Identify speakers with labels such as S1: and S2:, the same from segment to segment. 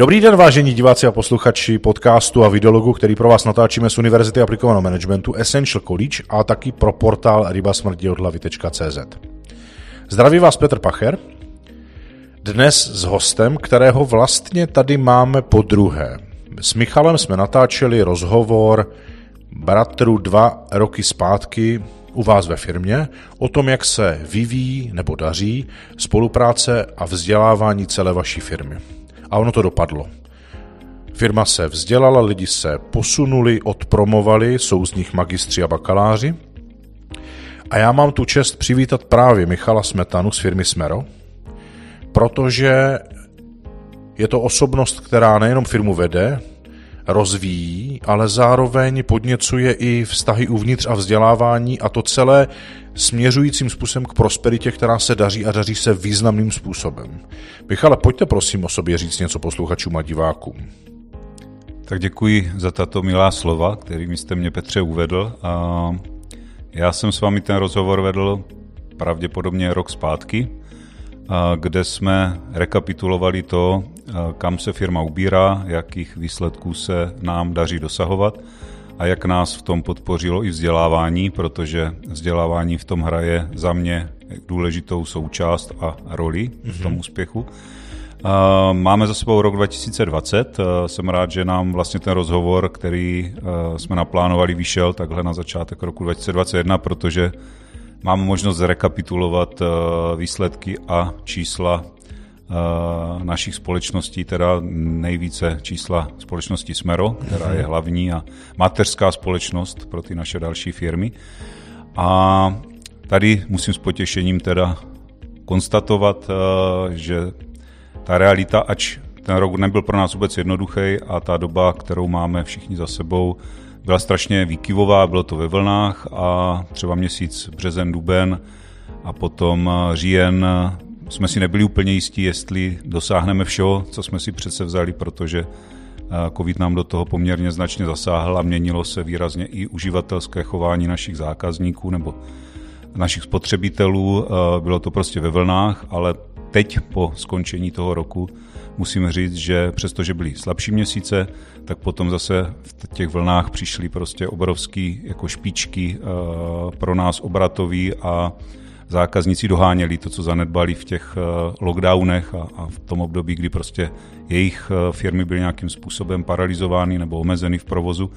S1: Dobrý den, vážení diváci a posluchači podcastu a videologu, který pro vás natáčíme z Univerzity aplikovaného managementu Essential College a taky pro portál rybasmrtiodhlavy.cz. Zdraví vás Petr Pacher, dnes s hostem, kterého vlastně tady máme po druhé. S Michalem jsme natáčeli rozhovor bratru dva roky zpátky u vás ve firmě o tom, jak se vyvíjí nebo daří spolupráce a vzdělávání celé vaší firmy. A ono to dopadlo. Firma se vzdělala, lidi se posunuli, odpromovali, jsou z nich magistři a bakaláři. A já mám tu čest přivítat právě Michala Smetanu z firmy Smero, protože je to osobnost, která nejenom firmu vede, rozvíjí, ale zároveň podněcuje i vztahy uvnitř a vzdělávání a to celé směřujícím způsobem k prosperitě, která se daří a daří se významným způsobem. Michale, pojďte prosím o sobě říct něco posluchačům a divákům.
S2: Tak děkuji za tato milá slova, kterými jste mě Petře uvedl. Já jsem s vámi ten rozhovor vedl pravděpodobně rok zpátky, kde jsme rekapitulovali to, kam se firma ubírá, jakých výsledků se nám daří dosahovat a jak nás v tom podpořilo i vzdělávání, protože vzdělávání v tom hraje za mě důležitou součást a roli v tom mhm. úspěchu. Máme za sebou rok 2020. Jsem rád, že nám vlastně ten rozhovor, který jsme naplánovali, vyšel takhle na začátek roku 2021, protože mám možnost zrekapitulovat výsledky a čísla Eh, našich společností, teda nejvíce čísla společnosti Smero, která je hlavní a mateřská společnost pro ty naše další firmy. A tady musím s potěšením teda konstatovat, eh, že ta realita, ač ten rok nebyl pro nás vůbec jednoduchý a ta doba, kterou máme všichni za sebou, byla strašně výkyvová, bylo to ve vlnách a třeba měsíc březen, duben a potom eh, říjen jsme si nebyli úplně jistí, jestli dosáhneme všeho, co jsme si přece vzali, protože eh, COVID nám do toho poměrně značně zasáhl a měnilo se výrazně i uživatelské chování našich zákazníků nebo našich spotřebitelů. Eh, bylo to prostě ve vlnách, ale teď po skončení toho roku musím říct, že přestože byly slabší měsíce, tak potom zase v těch vlnách přišly prostě obrovský jako špičky eh, pro nás obratový a zákazníci doháněli to, co zanedbali v těch eh, lockdownech a, a v tom období, kdy prostě jejich eh, firmy byly nějakým způsobem paralizovány nebo omezeny v provozu.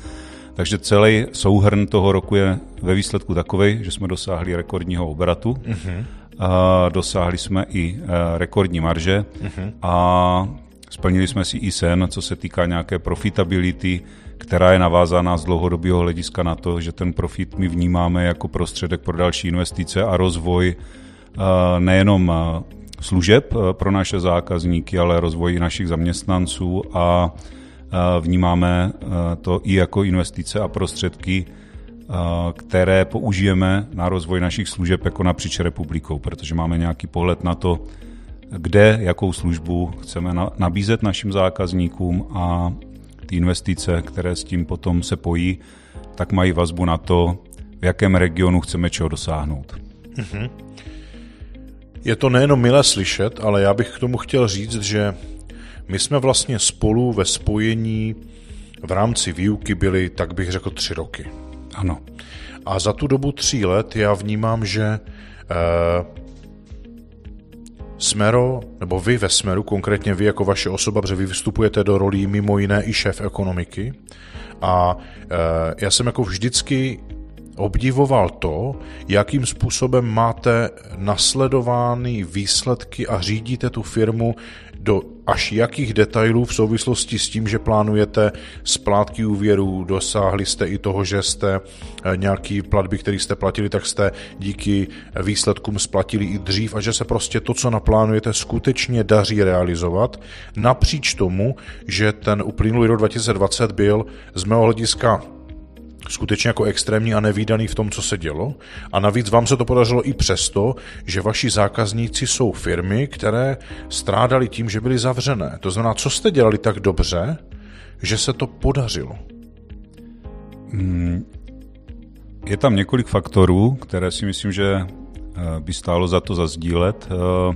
S2: Takže celý souhrn toho roku je ve výsledku takový, že jsme dosáhli rekordního obratu, uh-huh. A dosáhli jsme i eh, rekordní marže uh-huh. a splnili jsme si i sen, co se týká nějaké profitability, která je navázána z dlouhodobého hlediska na to, že ten profit my vnímáme jako prostředek pro další investice a rozvoj eh, nejenom eh, služeb pro naše zákazníky, ale rozvoj našich zaměstnanců a vnímáme to i jako investice a prostředky, které použijeme na rozvoj našich služeb jako napříč republikou, protože máme nějaký pohled na to, kde, jakou službu chceme nabízet našim zákazníkům a ty investice, které s tím potom se pojí, tak mají vazbu na to, v jakém regionu chceme čeho dosáhnout. Mm-hmm.
S1: Je to nejenom milé slyšet, ale já bych k tomu chtěl říct, že my jsme vlastně spolu ve spojení v rámci výuky byli, tak bych řekl, tři roky.
S2: Ano.
S1: A za tu dobu tří let já vnímám, že eh, Smero, nebo vy ve Smeru, konkrétně vy jako vaše osoba, protože vy vystupujete do rolí mimo jiné i šéf ekonomiky. A e, já jsem jako vždycky obdivoval to, jakým způsobem máte nasledovány výsledky a řídíte tu firmu do až jakých detailů v souvislosti s tím, že plánujete splátky úvěrů, dosáhli jste i toho, že jste eh, nějaký platby, který jste platili, tak jste díky výsledkům splatili i dřív a že se prostě to, co naplánujete, skutečně daří realizovat. Napříč tomu, že ten uplynulý rok 2020 byl z mého hlediska skutečně jako extrémní a nevýdaný v tom, co se dělo. A navíc vám se to podařilo i přesto, že vaši zákazníci jsou firmy, které strádali tím, že byly zavřené. To znamená, co jste dělali tak dobře, že se to podařilo?
S2: Hmm, je tam několik faktorů, které si myslím, že eh, by stálo za to zazdílet. Eh,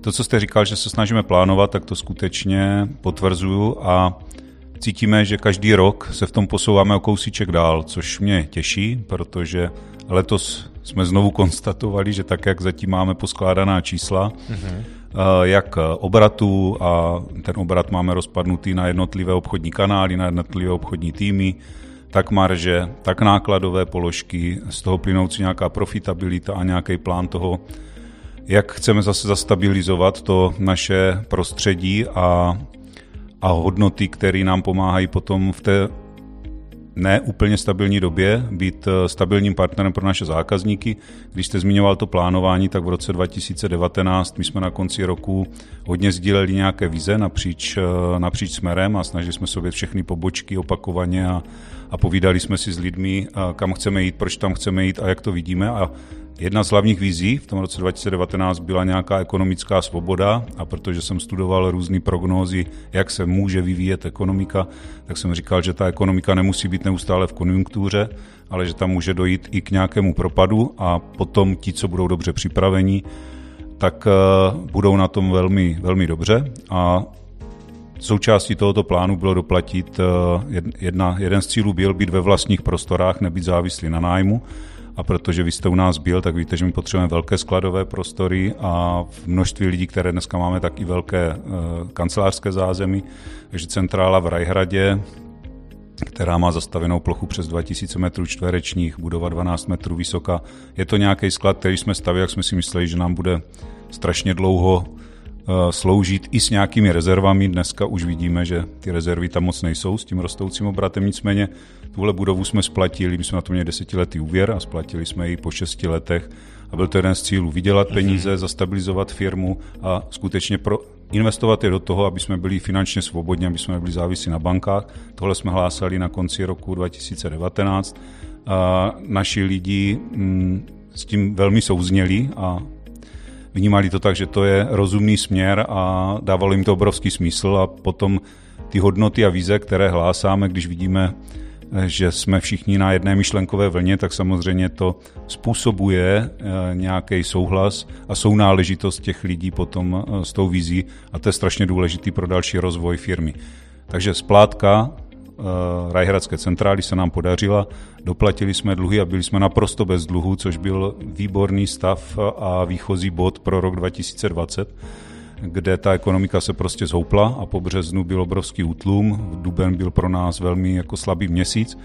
S2: to, co jste říkal, že se snažíme plánovat, tak to skutečně potvrzuju a cítíme, že každý rok se v tom posouváme o kousíček dál, což mě těší, protože letos jsme znovu konstatovali, že tak, jak zatím máme poskládaná čísla, mm-hmm. jak obratu a ten obrat máme rozpadnutý na jednotlivé obchodní kanály, na jednotlivé obchodní týmy, tak marže, tak nákladové položky, z toho plynoucí nějaká profitabilita a nějaký plán toho, jak chceme zase zastabilizovat to naše prostředí a, a hodnoty, které nám pomáhají potom v té ne úplně stabilní době být eh, stabilním partnerem pro naše zákazníky. Když jste zmiňoval to plánování, tak v roce 2019 my jsme na konci roku hodně sdíleli nějaké vize napříč, eh, napříč směrem a snažili jsme se všechny pobočky opakovaně a, a povídali jsme si s lidmi, eh, kam chceme jít, proč tam chceme jít a jak to vidíme. A Jedna z hlavních vizí v tom roce 2019 byla nějaká ekonomická svoboda a protože jsem studoval různé prognózy, jak se může vyvíjet ekonomika, tak jsem říkal, že ta ekonomika nemusí být neustále v konjunktuře, ale že tam může dojít i k nějakému propadu a potom ti, co budou dobře připraveni, tak uh, budou na tom velmi, velmi dobře. A Součástí tohoto plánu bylo doplatit, uh, jedna, jeden z cílů byl být ve vlastních prostorách, nebýt závislý na nájmu a protože vy jste u nás byl, tak víte, že my potřebujeme velké skladové prostory a v množství lidí, které dneska máme, tak i velké uh, kancelářské zázemí. Takže centrála v Rajhradě, která má zastavenou plochu přes 2000 metrů čtverečních, budova 12 metrů vysoká. Je to nějaký sklad, který jsme stavili, jak jsme si mysleli, že nám bude strašně dlouho Eh, sloužit i s nějakými rezervami. Dneska už vidíme, že ty rezervy tam moc nejsou s tím rostoucím obratem. Nicméně tuhle budovu jsme splatili, my jsme na to měli desetiletý úvěr a splatili jsme ji po šesti letech. A byl to jeden z cílů vydělat peníze, mm-hmm. zastabilizovat firmu a skutečně pro, investovat je do toho, aby jsme byli finančně svobodní, aby jsme nebyli závislí na bankách. Tohle jsme hlásali na konci roku 2019. A naši lidi mm, s tím velmi souzněli a vnímali to tak, že to je rozumný směr a dávalo jim to obrovský smysl a potom ty hodnoty a vize, které hlásáme, když vidíme, že jsme všichni na jedné myšlenkové vlně, tak samozřejmě to způsobuje eh, nějaký souhlas a sounáležitost těch lidí potom eh, s tou vizí a to je strašně důležitý pro další rozvoj firmy. Takže splátka Eh, Rajhradské centrály se nám podařila, doplatili jsme dluhy a byli jsme naprosto bez dluhu, což byl výborný stav a výchozí bod pro rok 2020 kde ta ekonomika se prostě zhoupla a po březnu byl obrovský útlum. Duben byl pro nás velmi jako slabý měsíc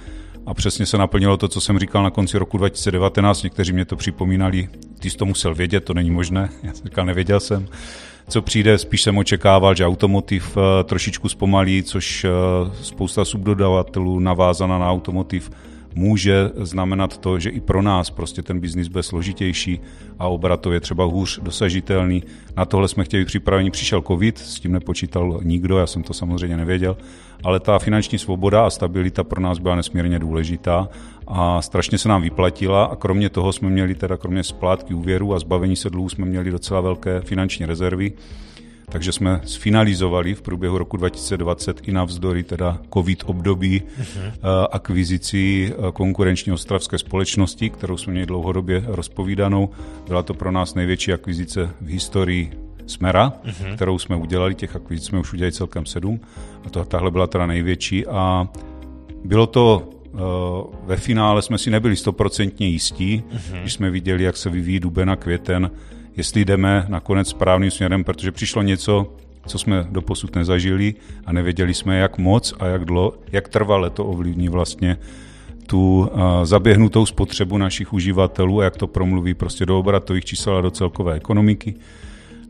S2: a přesně se naplnilo to, co jsem říkal na konci roku 2019. Někteří mě to připomínali, ty jsi to musel vědět, to není možné. Já jsem říkal, nevěděl jsem co přijde, spíš jsem očekával, že automotiv eh, trošičku zpomalí, což eh, spousta subdodavatelů navázaná na automotiv může znamenat to, že i pro nás prostě ten biznis bude složitější a obratově třeba hůř dosažitelný. Na tohle jsme chtěli připraveni. Přišel covid, s tím nepočítal nikdo, já jsem to samozřejmě nevěděl, ale ta finanční svoboda a stabilita pro nás byla nesmírně důležitá a strašně se nám vyplatila a kromě toho jsme měli teda kromě splátky úvěru a zbavení se dluhů jsme měli docela velké finanční rezervy takže jsme sfinalizovali v průběhu roku 2020 i navzdory teda covid období uh-huh. akvizici eh, konkurenční ostravské společnosti, kterou jsme měli dlouhodobě rozpovídanou. Byla to pro nás největší akvizice v historii Smera, uh-huh. kterou jsme udělali, těch akvizic jsme už udělali celkem sedm a to, tahle byla teda největší a bylo to ve finále jsme si nebyli stoprocentně jistí, uh-huh. když jsme viděli, jak se vyvíjí duben a květen, jestli jdeme nakonec správným směrem, protože přišlo něco, co jsme doposud nezažili a nevěděli jsme, jak moc a jak, dlo, jak trvale to ovlivní vlastně tu zaběhnutou spotřebu našich uživatelů a jak to promluví prostě do obratových čísel a do celkové ekonomiky.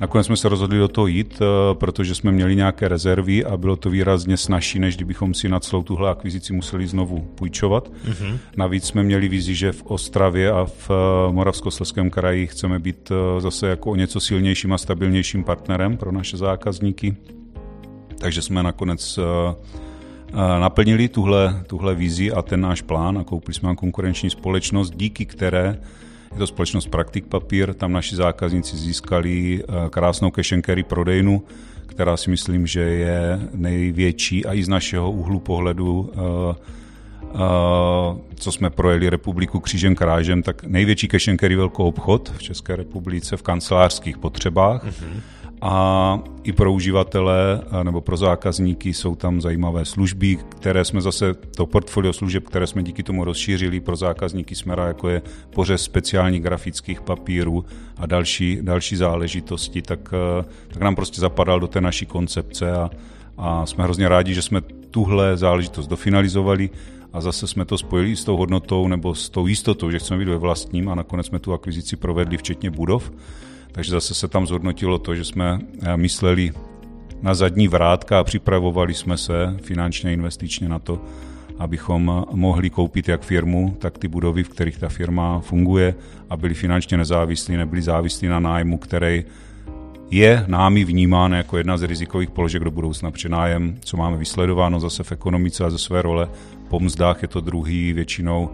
S2: Nakonec jsme se rozhodli do toho jít, eh, protože jsme měli nějaké rezervy a bylo to výrazně snažší, než kdybychom si na celou tuhle akvizici museli znovu půjčovat. Mm-hmm. Navíc jsme měli vizi, že v Ostravě a v eh, Moravskoslezském kraji chceme být eh, zase jako o něco silnějším a stabilnějším partnerem pro naše zákazníky. Takže jsme nakonec naplnili tuhle, tuhle vizi a ten náš plán a koupili jsme konkurenční společnost, díky které je to společnost Praktik Papír, tam naši zákazníci získali eh, krásnou cash and carry prodejnu, která si myslím, že je největší a i z našeho úhlu pohledu eh, eh, co jsme projeli republiku křížem krážem, tak největší cash and carry velkou obchod v České republice v kancelářských potřebách. Mm-hmm. A i pro uživatele nebo pro zákazníky jsou tam zajímavé služby, které jsme zase, to portfolio služeb, které jsme díky tomu rozšířili pro zákazníky Smera, jako je pořez speciálních grafických papírů a další, další záležitosti, tak, eh, tak nám prostě zapadal do té naší koncepce a, a jsme hrozně rádi, že jsme tuhle záležitost dofinalizovali a zase jsme to spojili s tou hodnotou nebo s tou jistotou, že chceme být ve vlastním a nakonec jsme tu akvizici provedli včetně budov. Takže zase se tam zhodnotilo to, že jsme eh, mysleli na zadní vrátka a připravovali jsme se finančně investičně na to, abychom mohli koupit jak firmu, tak ty budovy, v kterých ta firma funguje a byli finančně nezávislí, nebyli závislí na nájmu, který je námi vnímán jako jedna z rizikových položek do budoucna, protože nájem, co máme vysledováno zase v ekonomice a ze své role, po mzdách je to druhý většinou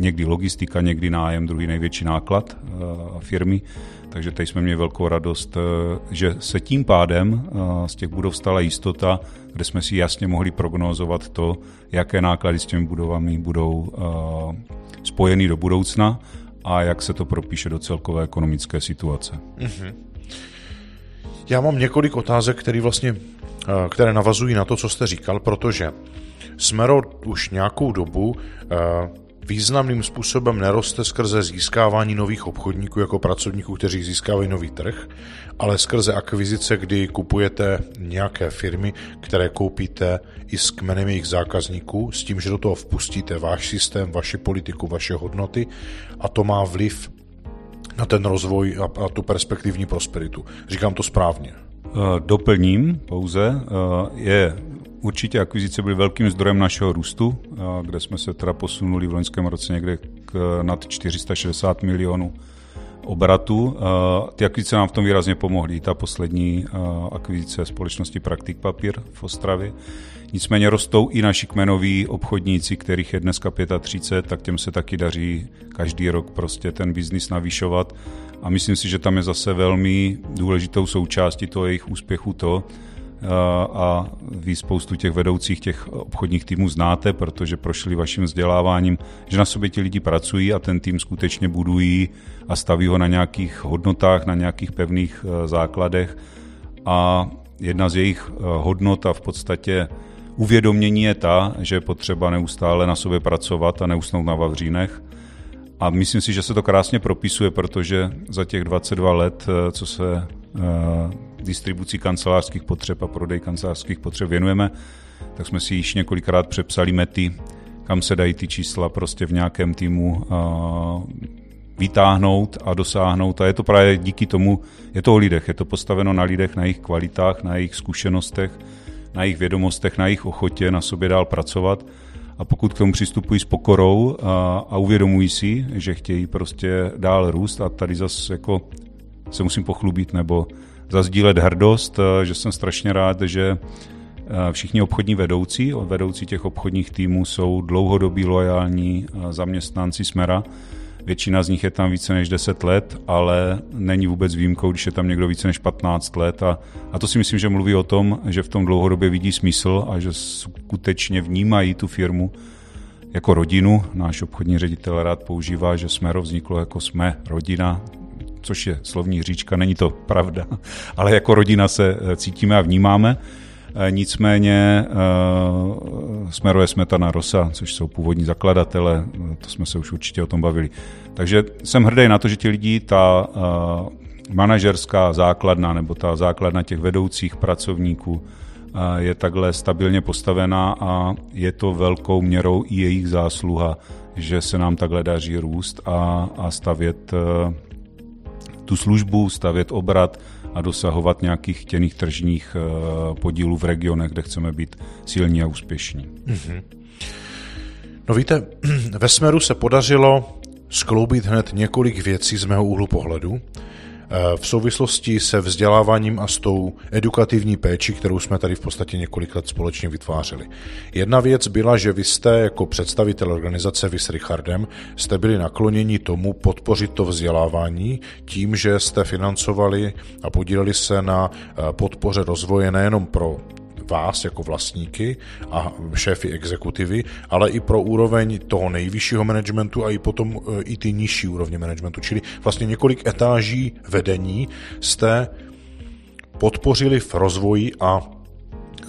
S2: někdy logistika, někdy nájem, druhý největší náklad eh, firmy. Takže tady jsme měli velkou radost, eh, že se tím pádem eh, z těch budov stala jistota, kde jsme si jasně mohli prognozovat to, jaké náklady s těmi budovami budou spojeny do budoucna a jak se to propíše do celkové ekonomické situace. Mm-hmm.
S1: Já mám několik otázek, které vlastně, které navazují na to, co jste říkal, protože Smero už nějakou dobu významným způsobem neroste skrze získávání nových obchodníků jako pracovníků, kteří získávají nový trh, ale skrze akvizice, kdy kupujete nějaké firmy, které koupíte i s kmenem jejich zákazníků, s tím, že do toho vpustíte váš systém, vaši politiku, vaše hodnoty a to má vliv na ten rozvoj a, a tu perspektivní prosperitu. Říkám to správně.
S2: Eh, doplním pouze, eh, je určitě akvizice byly velkým zdrojem našeho růstu, kde jsme se teda posunuli v loňském roce někde k nad 460 milionů obratu. Ty akvizice nám v tom výrazně pomohly. Ta poslední akvizice společnosti Praktik Papír v Ostravě. Nicméně rostou i naši kmenoví obchodníci, kterých je dneska 35, tak těm se taky daří každý rok prostě ten biznis navýšovat a myslím si, že tam je zase velmi důležitou součástí toho jejich úspěchu to, a vy spoustu těch vedoucích těch obchodních týmů znáte, protože prošli vaším vzděláváním, že na sobě ti lidi pracují a ten tým skutečně budují a staví ho na nějakých hodnotách, na nějakých pevných e, základech. A jedna z jejich e, hodnot a v podstatě uvědomění je ta, že je potřeba neustále na sobě pracovat a neusnout na vavřínech. A myslím si, že se to krásně propisuje, protože za těch 22 let, eh, co se distribucí kancelářských potřeb a prodej kancelářských potřeb věnujeme, tak jsme si již několikrát přepsali mety, kam se dají ty čísla prostě v nějakém týmu vytáhnout a dosáhnout. A je to právě díky tomu, je to o lidech, je to postaveno na lidech, na jejich kvalitách, na jejich zkušenostech, na jejich vědomostech, na jejich ochotě na sobě dál pracovat a pokud k tomu přistupují s pokorou a, a uvědomují si, že chtějí prostě dál růst a tady zase jako se musím pochlubit nebo zazdílet hrdost, že jsem strašně rád, že všichni obchodní vedoucí, vedoucí těch obchodních týmů jsou dlouhodobí loajální zaměstnanci Smera, Většina z nich je tam více než 10 let, ale není vůbec výjimkou, když je tam někdo více než 15 let. A, a to si myslím, že mluví o tom, že v tom dlouhodobě vidí smysl a že skutečně vnímají tu firmu jako rodinu. Náš obchodní ředitel rád používá, že Smero vzniklo jako jsme rodina, což je slovní říčka, není to pravda, ale jako rodina se cítíme a vnímáme. Eh, nicméně uh, smeruje Smetana Rosa, což jsou původní zakladatele, eh, to jsme se už určitě o tom bavili. Takže jsem hrdý na to, že ti lidi, ta manažerská základna nebo ta základna těch vedoucích pracovníků je takhle stabilně postavená a je to velkou měrou i jejich zásluha, že se nám takhle daří růst a, a stavět tu službu, stavět obrat, a dosahovat nějakých chtěných tržních eh, podílů v regionech, kde chceme být silní a úspěšní. Mm-hmm.
S1: No víte, ve Smeru se podařilo skloubit hned několik věcí z mého úhlu pohledu v souvislosti se vzděláváním a s tou edukativní péči, kterou jsme tady v podstatě několik let společně vytvářeli. Jedna věc byla, že vy jste jako představitel organizace vy s Richardem jste byli nakloněni tomu podpořit to vzdělávání tím, že jste financovali a podíleli se na podpoře rozvoje nejenom pro vás jako vlastníky a šéfy exekutivy, ale i pro úroveň toho nejvyššího managementu a i potom e, i ty nižší úrovně managementu. Čili vlastně několik etáží vedení jste podpořili v rozvoji a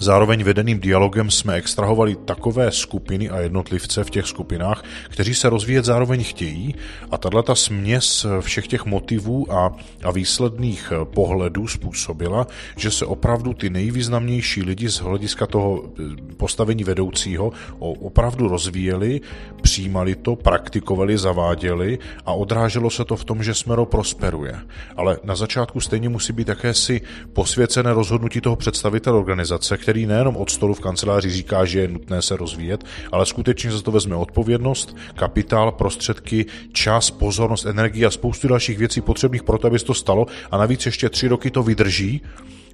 S1: Zároveň vedeným dialogem jsme extrahovali takové skupiny a jednotlivce v těch skupinách, kteří se rozvíjet zároveň chtějí a tahle ta směs všech těch motivů a, a výsledných pohledů způsobila, že se opravdu ty nejvýznamnější lidi z hlediska toho eh, postavení vedoucího opravdu rozvíjeli, přijímali to, praktikovali, zaváděli a odráželo se to v tom, že Smero prosperuje. Ale na začátku stejně musí být jakési posvěcené rozhodnutí toho představitele organizace, který nejenom od stolu v kanceláři říká, že je nutné se rozvíjet, ale skutečně za to vezme odpovědnost, kapitál, prostředky, čas, pozornost, energii a spoustu dalších věcí potřebných pro to, aby se to stalo a navíc ještě tři roky to vydrží,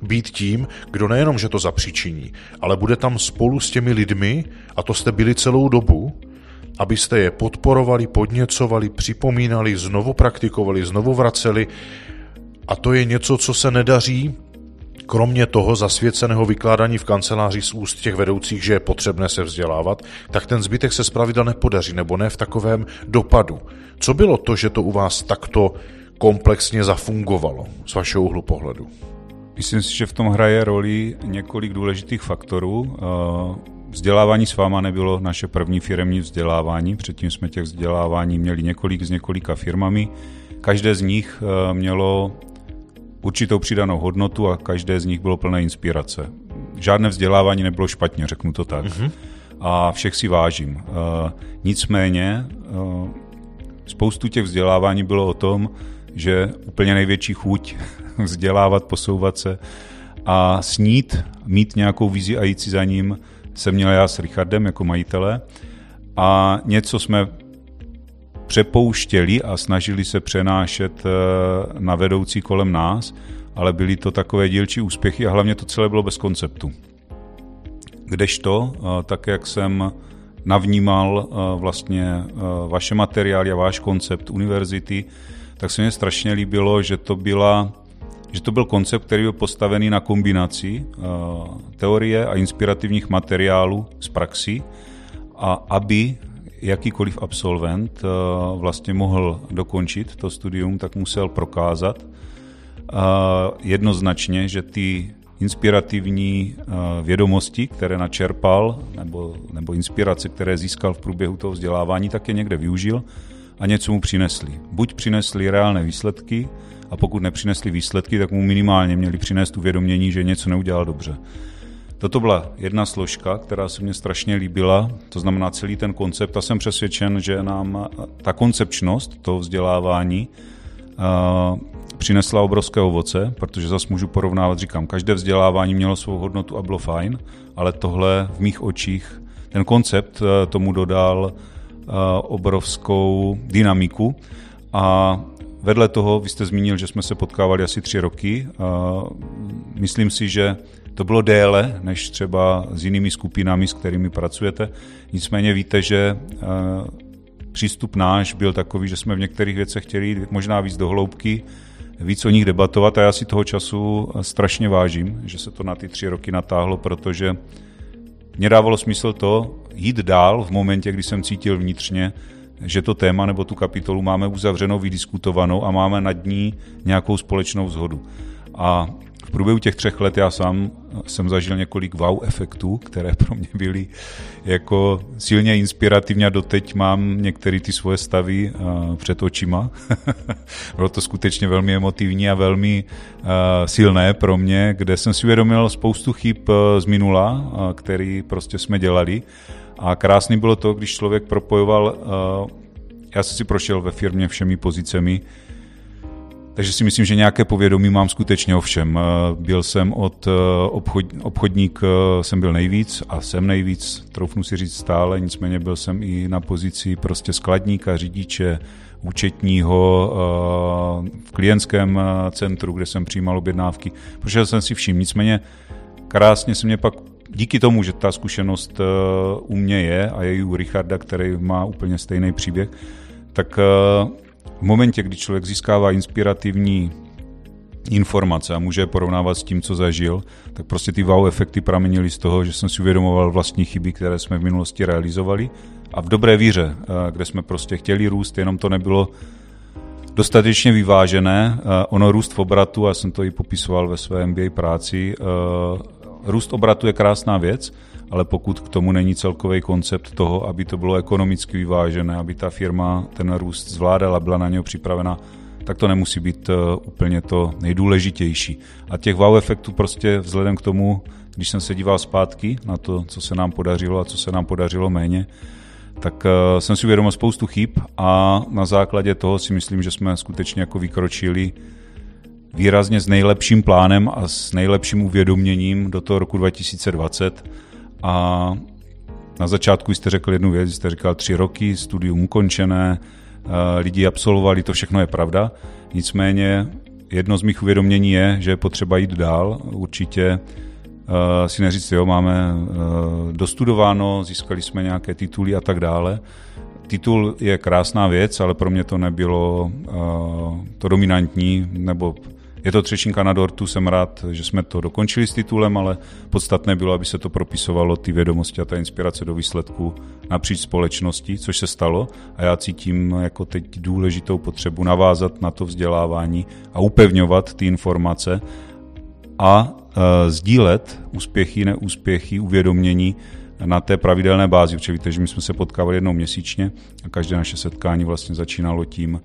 S1: být tím, kdo nejenom, že to zapříčiní, ale bude tam spolu s těmi lidmi, a to jste byli celou dobu, abyste je podporovali, podněcovali, připomínali, znovu praktikovali, znovu vraceli. A to je něco, co se nedaří kromě toho zasvěceného vykládání v kanceláři z úst těch vedoucích, že je potřebné se vzdělávat, tak ten zbytek se zpravidla nepodaří, nebo ne v takovém dopadu. Co bylo to, že to u vás takto komplexně zafungovalo z vašeho úhlu pohledu?
S2: Myslím si, že v tom hraje roli několik důležitých faktorů. Eh, vzdělávání s váma nebylo naše první firmní vzdělávání, předtím jsme těch vzdělávání měli několik s několika firmami. Každé z nich eh, mělo určitou přidanou hodnotu a každé z nich bylo plné inspirace. Žádné vzdělávání nebylo špatně, řeknu to tak. Mm-hmm. A všech si vážím. Uh, nicméně uh, spoustu těch vzdělávání bylo o tom, že úplně největší chuť vzdělávat, posouvat se a snít, mít nějakou vizi a jít si za ním, jsem měl já s Richardem jako majitele a něco jsme přepouštěli a snažili se přenášet eh, na vedoucí kolem nás, ale byly to takové dílčí úspěchy a hlavně to celé bylo bez konceptu. Kdežto, eh, tak jak jsem navnímal eh, vlastně vaše materiály a váš koncept univerzity, tak se mi strašně líbilo, že to byla že to byl koncept, který byl postavený na kombinaci teorie a inspirativních materiálů z praxi a aby jakýkoliv absolvent eh, vlastně mohl dokončit to studium, tak musel prokázat jednoznačně, že ty inspirativní eh, vědomosti, které načerpal, nebo, nebo inspirace, které získal v průběhu toho vzdělávání, tak je někde využil a něco mu přinesli. Buď přinesli reálné výsledky, a pokud nepřinesli výsledky, tak mu minimálně měli přinést uvědomění, že něco neudělal dobře. Toto byla jedna složka, která se mně strašně líbila, to znamená celý ten koncept. A jsem přesvědčen, že nám ta koncepčnost toho vzdělávání uh, přinesla obrovské ovoce, protože zase můžu porovnávat, říkám, každé vzdělávání mělo svou hodnotu a bylo fajn, ale tohle v mých očích, ten koncept uh, tomu dodal uh, obrovskou dynamiku. A vedle toho, vy jste zmínil, že jsme se potkávali asi tři roky, myslím si, že to bylo déle než třeba s jinými skupinami, s kterými pracujete. Nicméně víte, že eh, přístup náš byl takový, že jsme v některých věcech chtěli jít možná víc do hloubky, víc o nich debatovat a já si toho času strašně vážím, že se to na ty tři roky natáhlo, protože mě dávalo smysl to jít dál v momentě, kdy jsem cítil vnitřně, že to téma nebo tu kapitolu máme uzavřenou, vydiskutovanou a máme nad ní nějakou společnou zhodu. A v průběhu těch třech let já sám jsem zažil několik wow efektů, které pro mě byly jako silně inspirativní a doteď mám některé ty svoje stavy uh, před očima. Bylo to skutečně velmi emotivní a velmi uh, silné pro mě, kde jsem si uvědomil spoustu chyb uh, z minula, který prostě jsme dělali. A krásný bylo to, když člověk propojoval, já jsem si prošel ve firmě všemi pozicemi, takže si myslím, že nějaké povědomí mám skutečně o všem. Eh, byl jsem od eh, obchod, obchodník, eh, jsem byl nejvíc a jsem nejvíc, troufnu si říct stále, nicméně byl jsem i na pozici prostě skladníka, řidiče, účetního v klientském centru, kde jsem přijímal objednávky. Prošel jsem si vším, nicméně krásně se mě pak díky tomu, že ta zkušenost u mě je a je i u Richarda, který má úplně stejný příběh, tak v momentě, kdy člověk získává inspirativní informace a může je porovnávat s tím, co zažil, tak prostě ty wow efekty pramenily z toho, že jsem si uvědomoval vlastní chyby, které jsme v minulosti realizovali a v dobré víře, eh, kde jsme prostě chtěli růst, jenom to nebylo dostatečně vyvážené. Ono růst v obratu, já jsem to i popisoval ve své MBA práci, růst obratu je krásná věc, ale pokud k tomu není celkový koncept toho, aby to bylo ekonomicky vyvážené, aby ta firma ten růst zvládala, byla na něho připravena, tak to nemusí být úplně to nejdůležitější. A těch wow efektů prostě vzhledem k tomu, když jsem se díval zpátky na to, co se nám podařilo a co se nám podařilo méně, tak uh, jsem si uvědomil spoustu chyb a na základě toho si myslím, že jsme skutečně jako vykročili výrazně s nejlepším plánem a s nejlepším uvědoměním do toho roku 2020 a na začátku jste řekl jednu věc, jste říkal tři roky, studium ukončené, uh, lidi absolvovali, to všechno je pravda, nicméně jedno z mých uvědomění je, že je potřeba jít dál, určitě uh, si neříct, jo, máme uh, dostudováno, získali jsme nějaké tituly a tak dále. Titul je krásná věc, ale pro mě to nebylo to dominantní, nebo je to třešinka na dortu, jsem rád, že jsme to dokončili s titulem, ale podstatné bylo, aby se to propisovalo, ty vědomosti a ta inspirace do výsledku napříč společnosti, což se stalo. A já cítím jako teď důležitou potřebu navázat na to vzdělávání a upevňovat ty informace a Eh, sdílet úspěchy, neúspěchy, uvědomění na té pravidelné bázi, protože víte, že my jsme se potkávali jednou měsíčně a každé naše setkání vlastně začínalo tím,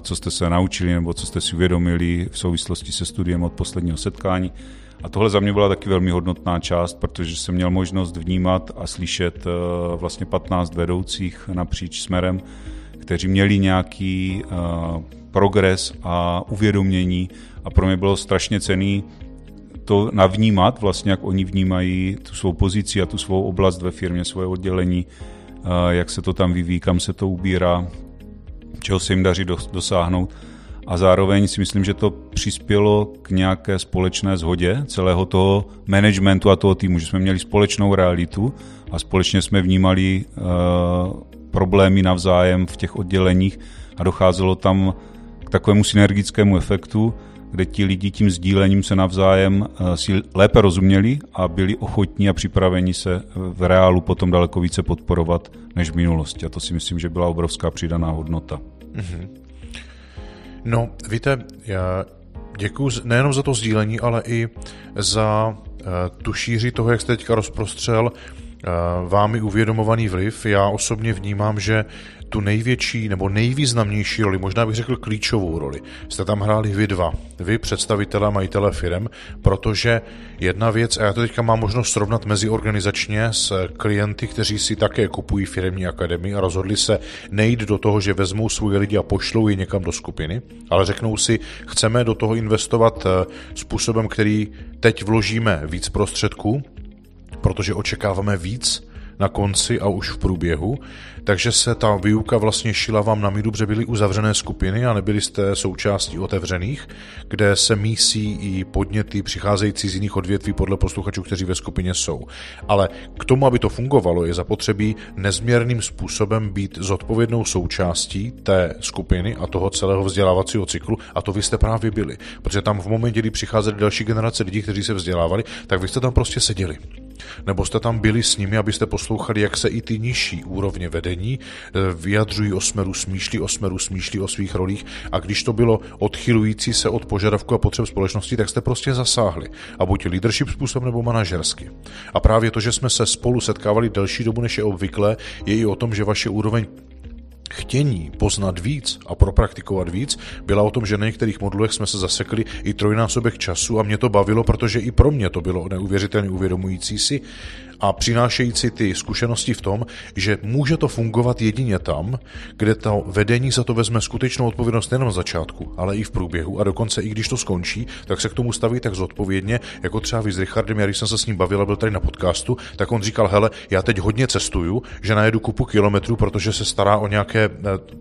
S2: co jste se naučili nebo co jste si uvědomili v souvislosti se studiem od posledního setkání. A tohle za mě byla taky velmi hodnotná část, protože jsem měl možnost vnímat a slyšet eh, vlastně 15 vedoucích napříč směrem, kteří měli nějaký progres a uvědomění a pro mě bylo strašně cený to navnímat, vlastně jak oni vnímají tu svou pozici a tu svou oblast ve firmě, svoje oddělení, jak se to tam vyvíjí, kam se to ubírá, čeho se jim daří dosáhnout. A zároveň si myslím, že to přispělo k nějaké společné shodě celého toho managementu a toho týmu, že jsme měli společnou realitu a společně jsme vnímali uh, problémy navzájem v těch odděleních a docházelo tam k takovému synergickému efektu, kde ti lidi tím sdílením se navzájem eh, si lépe rozuměli a byli ochotní a připraveni se eh, v reálu potom daleko více podporovat než v minulosti. A to si myslím, že byla obrovská přidaná hodnota. Mm-hmm.
S1: No, víte, já děkuji nejenom za to sdílení, ale i za uh, tu šíři toho, jak jste teďka rozprostřel vámi uvědomovaný vliv. Já osobně vnímám, že tu největší nebo nejvýznamnější roli, možná bych řekl klíčovou roli, jste tam hráli vy dva, vy představitelé majitele firm, protože jedna věc, a já to teďka mám možnost srovnat meziorganizačně s klienty, kteří si také kupují firmní akademii a rozhodli se nejít do toho, že vezmou svoje lidi a pošlou je někam do skupiny, ale řeknou si, chceme do toho investovat eh, způsobem, který teď vložíme víc prostředků, protože očekáváme víc na konci a už v průběhu, takže se ta výuka vlastně šila vám na míru, protože byly uzavřené skupiny a nebyli jste součástí otevřených, kde se mísí i podněty přicházející z jiných odvětví podle posluchačů, kteří ve skupině jsou. Ale k tomu, aby to fungovalo, je zapotřebí nezměrným způsobem být zodpovědnou součástí té skupiny a toho celého vzdělávacího cyklu a to vy jste právě byli. Protože tam v momentě, kdy přicházely další generace lidí, kteří se vzdělávali, tak vy jste tam prostě seděli. Nebo jste tam byli s nimi, abyste poslouchali, jak se i ty nižší úrovně vedení eh, vyjadřují o smeru smýšlí, o smeru smýšlí o svých rolích a když to bylo odchylující se od požadavku a potřeb společnosti, tak jste prostě zasáhli. A buď leadership způsob nebo manažersky. A právě to, že jsme se spolu setkávali delší dobu než je obvykle, je i o tom, že vaše úroveň chtění poznat víc a propraktikovat víc byla o tom, že na některých modulech jsme se zasekli i trojnásobek času a mě to bavilo, protože i pro mě to bylo neuvěřitelně uvědomující si a přinášející ty zkušenosti v tom, že může to fungovat jedině tam, kde to vedení za to vezme skutečnou odpovědnost nejen na začátku, ale i v průběhu a dokonce i když to skončí, tak se k tomu staví tak zodpovědně, jako třeba vy s Richardem, já když jsem se s ním bavil a byl tady na podcastu, tak on říkal, hele, já teď hodně cestuju, že najedu kupu kilometrů, protože se stará o nějaké, eh,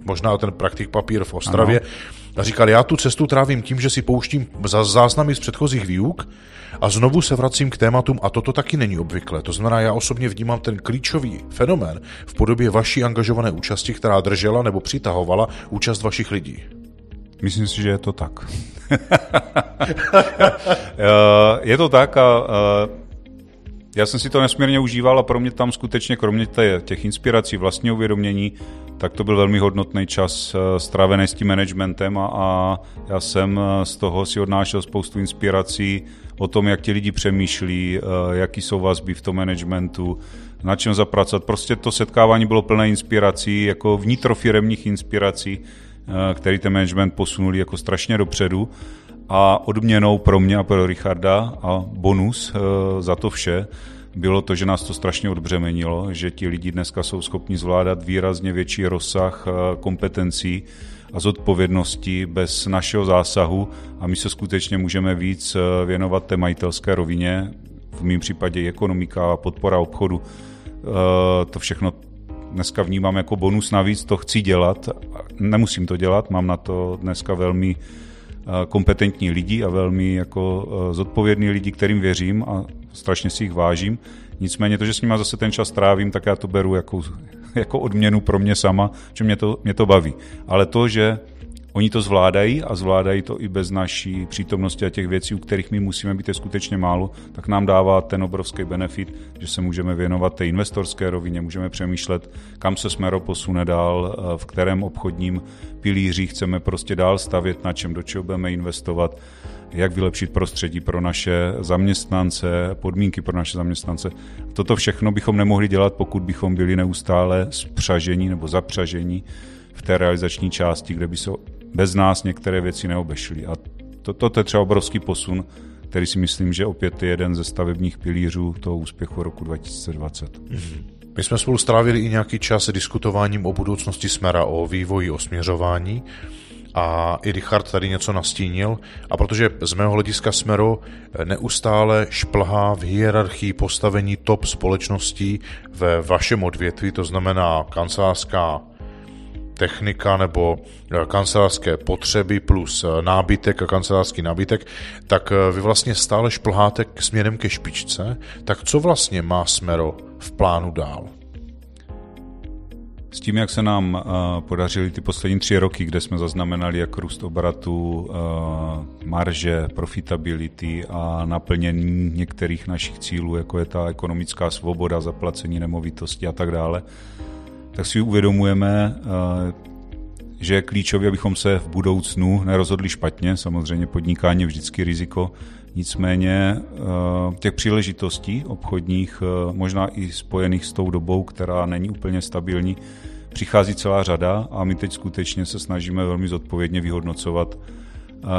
S1: možná o ten praktik papír v Ostravě, ano. A říkal, já tu cestu trávím tím, že si pouštím záznamy z předchozích výuk a znovu se vracím k tématům a toto taky není obvyklé. To znamená, já osobně vnímám ten klíčový fenomén v podobě vaší angažované účasti, která držela nebo přitahovala účast vašich lidí.
S2: Myslím si, že je to tak. Eh, je to tak a já jsem si to nesmírně užíval a pro mě tam skutečně kromě těch inspirací, vlastního uvědomění, tak to byl velmi hodnotný čas eh, strávený s tím managementem a, a já jsem eh, z toho si odnášel spoustu inspirací o tom, jak ti lidi přemýšlí, jaký jsou vazby v tom managementu, na čem zapracovat. Prostě to setkávání bylo plné inspirací, jako vnitrofiremních inspirací, který ten management posunuli jako strašně dopředu a odměnou pro mě a pro Richarda a bonus za to vše bylo to, že nás to strašně odbřemenilo, že ti lidi dneska jsou schopni zvládat výrazně větší rozsah eh, kompetencí a zodpovědnosti bez našeho zásahu a my se skutečně můžeme víc eh, věnovat té majitelské rovině, v mém případě ekonomika a podpora obchodu. Eh, to všechno dneska vnímám jako bonus navíc, to chci dělat, nemusím to dělat, mám na to dneska velmi kompetentní lidi a velmi jako zodpovědní lidi, kterým věřím a strašně si jich vážím. Nicméně to, že s nimi zase ten čas trávím, tak já to beru jako, jako odměnu pro mě sama, že mě to, mě to baví. Ale to, že Oni to zvládají a zvládají to i bez naší přítomnosti a těch věcí, u kterých my musíme být je skutečně málo, tak nám dává ten obrovský benefit, že se můžeme věnovat té investorské rovině, můžeme přemýšlet, kam se Smero posune dál, v kterém obchodním pilíři chceme prostě dál stavět, na čem, do čeho budeme investovat jak vylepšit prostředí pro naše zaměstnance, podmínky pro naše zaměstnance. Toto všechno bychom nemohli dělat, pokud bychom byli neustále spřažení nebo zapřažení v té realizační části, kde by se bez nás některé věci neobešly. A to, to je třeba obrovský posun, který si myslím, že opět je jeden ze stavebních pilířů toho úspěchu roku 2020. Mm-hmm.
S1: My jsme spolu strávili i nějaký čas diskutováním o budoucnosti Smera, o vývoji, o směřování a i Richard tady něco nastínil a protože z mého hlediska Smero neustále šplhá v hierarchii postavení top společností ve vašem odvětví, to znamená kancelářská technika nebo eh, kancelářské potřeby plus eh, nábytek a kancelářský nábytek, tak eh, vy vlastně stále šplháte k směrem ke špičce. Tak co vlastně má Smero v plánu dál?
S2: S tím, jak se nám podařily ty poslední tři roky, kde jsme zaznamenali jak růst obratu, marže, profitability a naplnění některých našich cílů, jako je ta ekonomická svoboda, zaplacení nemovitosti a tak dále, tak si uvědomujeme, eh, že je klíčové, abychom se v budoucnu nerozhodli špatně. Samozřejmě podnikání je vždycky riziko, nicméně eh, těch příležitostí obchodních, eh, možná i spojených s tou dobou, která není úplně stabilní, přichází celá řada a my teď skutečně se snažíme velmi zodpovědně vyhodnocovat,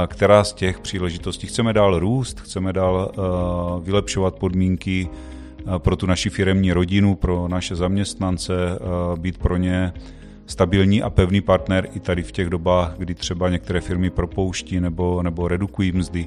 S2: která z těch příležitostí chceme dál růst, chceme dál vylepšovat podmínky pro tu naši firemní rodinu, pro naše zaměstnance, být pro ně stabilní a pevný partner i tady v těch dobách, kdy třeba některé firmy propouští nebo, nebo redukují mzdy.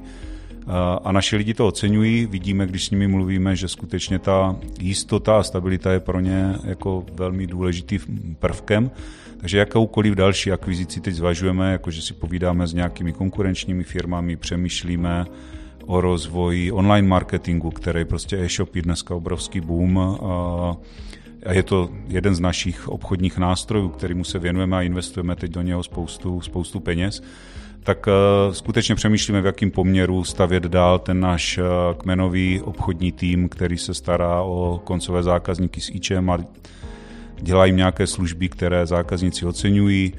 S2: A naši lidi to oceňují, vidíme, když s nimi mluvíme, že skutečně ta jistota a stabilita je pro ně jako velmi důležitým prvkem. Takže jakoukoliv další akvizici teď zvažujeme, jakože si povídáme s nějakými konkurenčními firmami, přemýšlíme, o rozvoji online marketingu, který prostě e-shop je dneska obrovský boom. A je to jeden z našich obchodních nástrojů, kterýmu se věnujeme a investujeme teď do něho spoustu, spoustu peněz. Tak uh, skutečně přemýšlíme, v jakém poměru stavět dál ten náš uh, kmenový obchodní tým, který se stará o koncové zákazníky s ičem a dělají nějaké služby, které zákazníci oceňují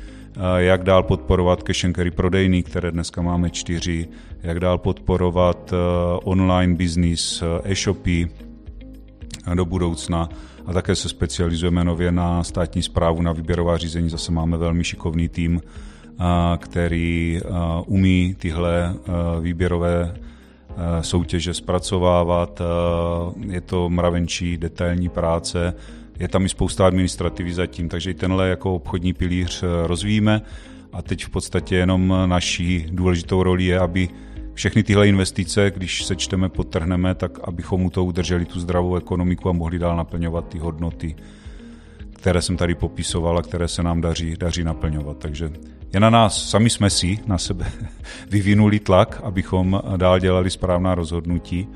S2: jak dál podporovat cash and carry prodejny, které dneska máme čtyři, jak dál podporovat eh, online business, eh, e-shopy do budoucna a také se specializujeme nově na státní zprávu, na výběrová řízení. Zase máme velmi šikovný tým, eh, který umí tyhle výběrové soutěže zpracovávat. Je to mravenčí detailní práce, je tam i spousta administrativy zatím, takže i tenhle jako obchodní pilíř eh, rozvíjíme a teď v podstatě jenom naší důležitou roli je, aby všechny tyhle investice, když se čteme, podtrhneme, tak abychom mu to udrželi tu zdravou ekonomiku a mohli dál naplňovat ty hodnoty, které jsem tady popisoval a které se nám daří, daří naplňovat. Takže je na nás, sami jsme si na sebe vyvinuli tlak, abychom dál dělali správná rozhodnutí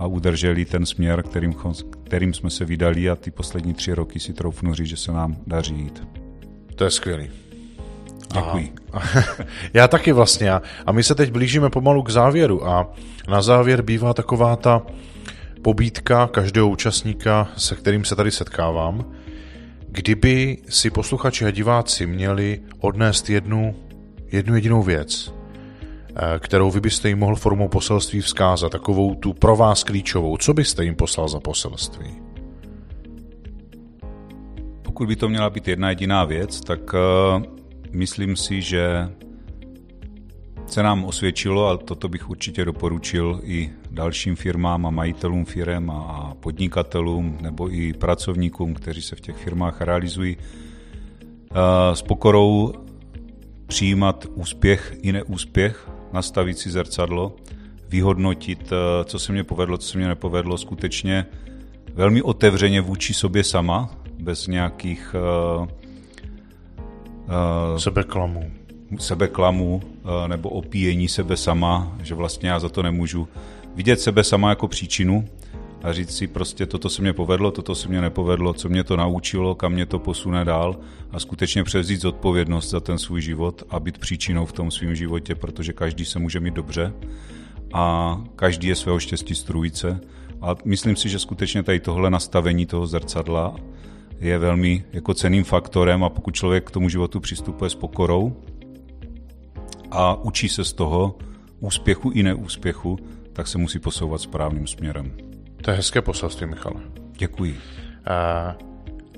S2: a udrželi ten směr, kterým, kterým jsme se vydali a ty poslední tři roky si troufnu říct, že se nám daří jít.
S1: To je skvělý.
S2: Děkuji.
S1: Já taky vlastně. A my se teď blížíme pomalu k závěru a na závěr bývá taková ta pobídka každého účastníka, se kterým se tady setkávám, Kdyby si posluchači a diváci měli odnést jednu, jednu jedinou věc, kterou vy byste jim mohl formou poselství vzkázat, takovou tu pro vás klíčovou, co byste jim poslal za poselství?
S2: Pokud by to měla být jedna jediná věc, tak uh, myslím si, že se nám osvědčilo, a toto bych určitě doporučil i dalším firmám a majitelům firm a podnikatelům nebo i pracovníkům, kteří se v těch firmách realizují, eh, s pokorou přijímat úspěch i neúspěch, nastavit si zrcadlo, vyhodnotit, eh, co se mě povedlo, co se mě nepovedlo, skutečně velmi otevřeně vůči sobě sama, bez nějakých uh,
S1: uh, sebeklamů.
S2: sebeklamu eh, nebo opíjení sebe sama, že vlastně já za to nemůžu vidět sebe sama jako příčinu a říct si prostě toto se mě povedlo, toto se mě nepovedlo, co mě to naučilo, kam mě to posune dál a skutečně převzít zodpovědnost za ten svůj život a být příčinou v tom svém životě, protože každý se může mít dobře a každý je svého štěstí strůjce a myslím si, že skutečně tady tohle nastavení toho zrcadla je velmi jako ceným faktorem a pokud člověk k tomu životu přistupuje s pokorou, a učí se z toho úspěchu i neúspěchu, tak se musí posouvat správným směrem.
S1: To je hezké poselství, Michale.
S2: Děkuji.
S1: A,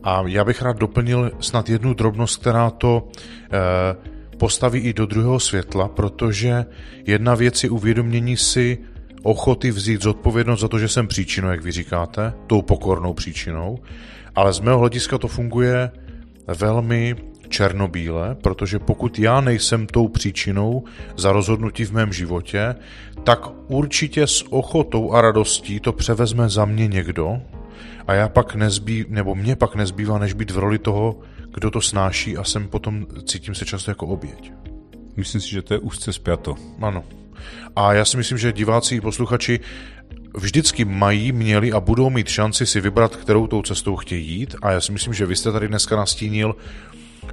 S1: a já bych rád doplnil snad jednu drobnost, která to e, postaví i do druhého světla, protože jedna věc je uvědomění si ochoty vzít zodpovědnost za to, že jsem příčinou, jak vy říkáte, tou pokornou příčinou, ale z mého hlediska to funguje velmi černobíle, protože pokud já nejsem tou příčinou za rozhodnutí v mém životě, tak určitě s ochotou a radostí to převezme za mě někdo a já pak nezbý, nebo mě pak nezbývá, než být v roli toho, kdo to snáší a jsem potom, cítím se často jako oběť.
S2: Myslím si, že to je úzce spjato.
S1: Ano. A já si myslím, že diváci i posluchači vždycky mají, měli a budou mít šanci si vybrat, kterou tou cestou chtějí jít. A já si myslím, že vy jste tady dneska nastínil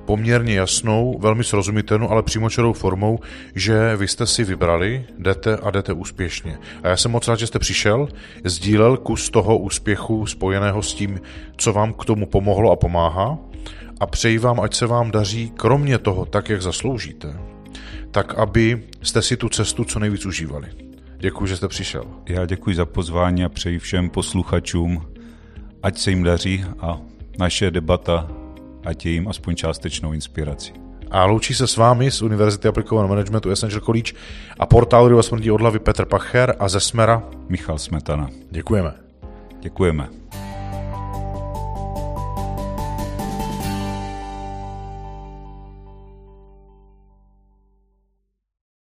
S1: poměrně jasnou, velmi srozumitelnou, ale přímočarou formou, že vy jste si vybrali, jdete a jdete úspěšně. A já jsem moc rád, že jste přišel, sdílel kus toho úspěchu spojeného s tím, co vám k tomu pomohlo a pomáhá a přeji vám, ať se vám daří kromě toho tak, jak zasloužíte, tak aby jste si tu cestu co nejvíc užívali. Děkuji, že jste přišel.
S2: Já děkuji za pozvání a přeji všem posluchačům, ať se jim daří a naše debata ať je jim aspoň částečnou inspirací.
S1: A loučí se s vámi z Univerzity aplikovaného managementu Essential College a portálu Ryba smrti od hlavy Petr Pacher a ze Smera
S2: Michal Smetana.
S1: Děkujeme.
S2: Děkujeme.